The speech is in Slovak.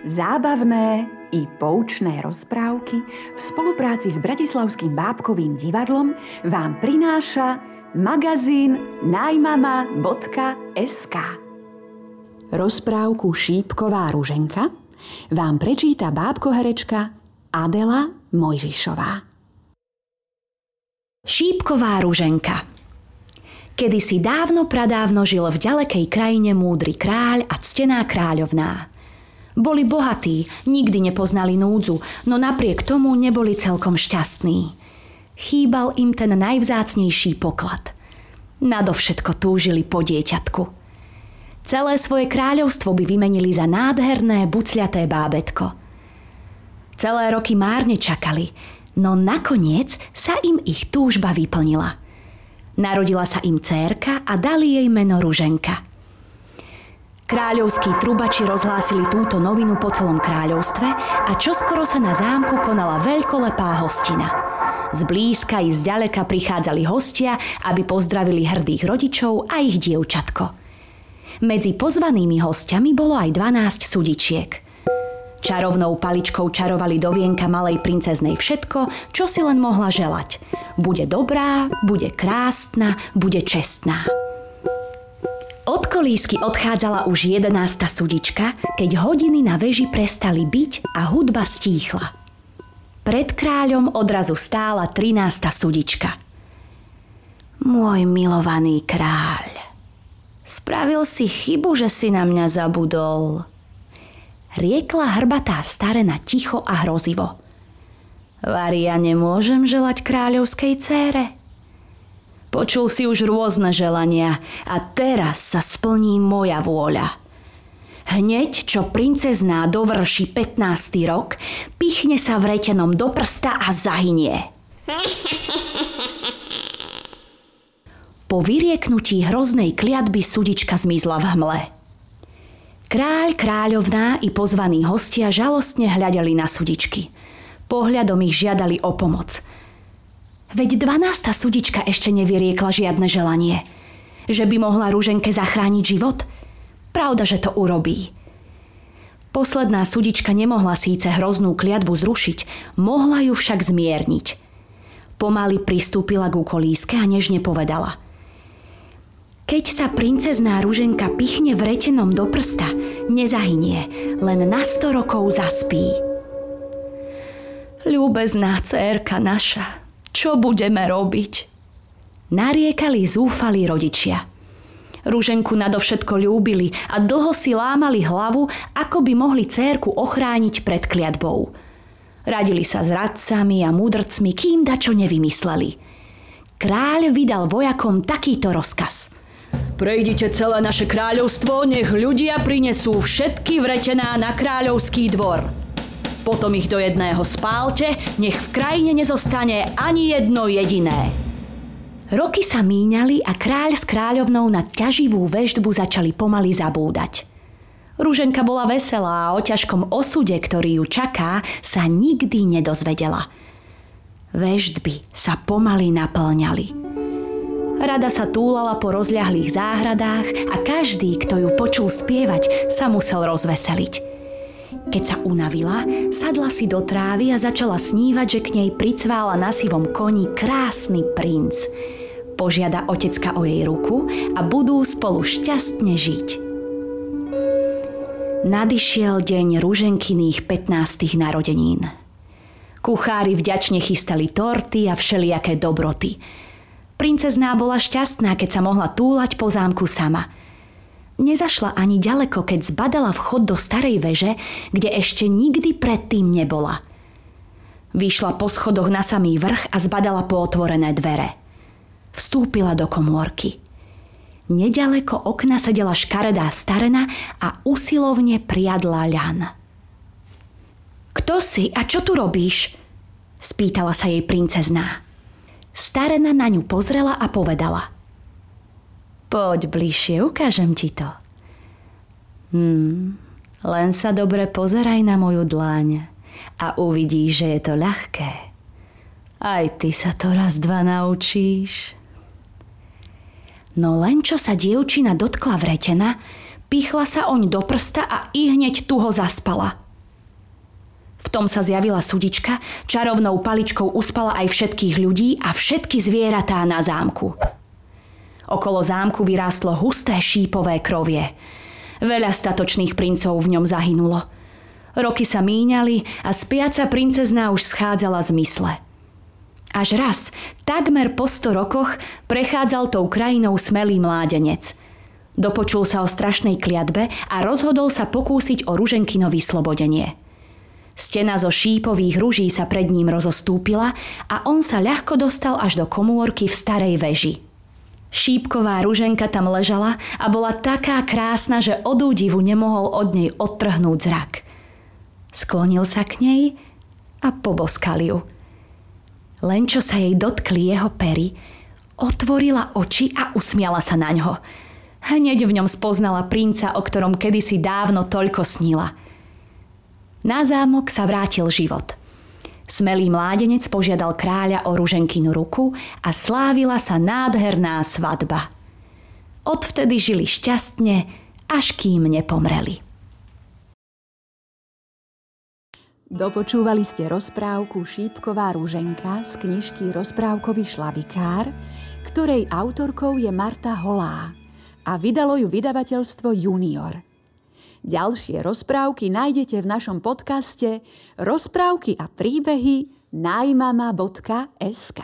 Zábavné i poučné rozprávky v spolupráci s Bratislavským bábkovým divadlom vám prináša magazín najmama.sk Rozprávku Šípková ruženka vám prečíta bábkoherečka Adela Mojžišová. Šípková ruženka. Kedysi dávno pradávno žil v ďalekej krajine múdry kráľ a ctená kráľovná – boli bohatí, nikdy nepoznali núdzu, no napriek tomu neboli celkom šťastní. Chýbal im ten najvzácnejší poklad. Nadovšetko túžili po dieťatku. Celé svoje kráľovstvo by vymenili za nádherné, bucľaté bábetko. Celé roky márne čakali, no nakoniec sa im ich túžba vyplnila. Narodila sa im cérka a dali jej meno Ruženka – Kráľovskí trubači rozhlásili túto novinu po celom kráľovstve a čoskoro sa na zámku konala veľkolepá hostina. Zblízka i zďaleka prichádzali hostia, aby pozdravili hrdých rodičov a ich dievčatko. Medzi pozvanými hostiami bolo aj 12 sudičiek. Čarovnou paličkou čarovali do vienka malej princeznej všetko, čo si len mohla želať. Bude dobrá, bude krásna, bude čestná. Kolísky odchádzala už jedenásta sudička, keď hodiny na veži prestali byť a hudba stíchla. Pred kráľom odrazu stála trinásta sudička. Môj milovaný kráľ, spravil si chybu, že si na mňa zabudol. Riekla hrbatá starena ticho a hrozivo. Varia nemôžem želať kráľovskej cére. Počul si už rôzne želania a teraz sa splní moja vôľa. Hneď, čo princezná dovrší 15. rok, pichne sa vretenom do prsta a zahynie. Po vyrieknutí hroznej kliatby sudička zmizla v hmle. Kráľ, kráľovná i pozvaní hostia žalostne hľadeli na sudičky. Pohľadom ich žiadali o pomoc – Veď 12. sudička ešte nevyriekla žiadne želanie. Že by mohla Rúženke zachrániť život? Pravda, že to urobí. Posledná sudička nemohla síce hroznú kliatbu zrušiť, mohla ju však zmierniť. Pomaly pristúpila k kolíske a nežne povedala. Keď sa princezná Rúženka pichne vretenom do prsta, nezahynie, len na sto rokov zaspí. Ľúbezná cérka naša, čo budeme robiť? Nariekali zúfali rodičia. Rúženku nadovšetko ľúbili a dlho si lámali hlavu, ako by mohli cérku ochrániť pred kliatbou. Radili sa s radcami a múdrcmi, kým dačo nevymysleli. Kráľ vydal vojakom takýto rozkaz. Prejdite celé naše kráľovstvo, nech ľudia prinesú všetky vretená na kráľovský dvor – potom ich do jedného spálte, nech v krajine nezostane ani jedno jediné. Roky sa míňali a kráľ s kráľovnou na ťaživú veždbu začali pomaly zabúdať. Rúženka bola veselá a o ťažkom osude, ktorý ju čaká, sa nikdy nedozvedela. Veždby sa pomaly naplňali. Rada sa túlala po rozľahlých záhradách a každý, kto ju počul spievať, sa musel rozveseliť – keď sa unavila, sadla si do trávy a začala snívať, že k nej pricvála na sivom koni krásny princ. Požiada otecka o jej ruku a budú spolu šťastne žiť. Nadišiel deň ruženkyných 15. narodenín. Kuchári vďačne chystali torty a všelijaké dobroty. Princezná bola šťastná, keď sa mohla túlať po zámku sama – Nezašla ani ďaleko, keď zbadala vchod do starej veže, kde ešte nikdy predtým nebola. Vyšla po schodoch na samý vrch a zbadala po otvorené dvere. Vstúpila do komórky. Nedaleko okna sedela škaredá starena a usilovne priadla ľan. Kto si a čo tu robíš? Spýtala sa jej princezná. Starena na ňu pozrela a povedala – Poď bližšie, ukážem ti to. Hmm, len sa dobre pozeraj na moju dláň a uvidíš, že je to ľahké. Aj ty sa to raz dva naučíš. No len čo sa dievčina dotkla vretena, pichla sa oň do prsta a i hneď tu ho zaspala. tom sa zjavila sudička, čarovnou paličkou uspala aj všetkých ľudí a všetky zvieratá na zámku. Okolo zámku vyrástlo husté šípové krovie. Veľa statočných princov v ňom zahynulo. Roky sa míňali a spiaca princezná už schádzala z mysle. Až raz, takmer po sto rokoch, prechádzal tou krajinou smelý mládenec. Dopočul sa o strašnej kliatbe a rozhodol sa pokúsiť o Ruženkino vyslobodenie. Stena zo šípových ruží sa pred ním rozostúpila a on sa ľahko dostal až do komórky v starej veži. Šípková ruženka tam ležala a bola taká krásna, že od údivu nemohol od nej odtrhnúť zrak. Sklonil sa k nej a poboskal ju. Len čo sa jej dotkli jeho pery, otvorila oči a usmiala sa na ňo. Hneď v ňom spoznala princa, o ktorom kedysi dávno toľko snila. Na zámok sa vrátil život – Smelý mládenec požiadal kráľa o ruženkinu ruku a slávila sa nádherná svadba. Odvtedy žili šťastne, až kým nepomreli. Dopočúvali ste rozprávku Šípková rúženka z knižky Rozprávkový šlavikár, ktorej autorkou je Marta Holá a vydalo ju vydavateľstvo Junior – Ďalšie rozprávky nájdete v našom podcaste Rozprávky a príbehy najmama.sk.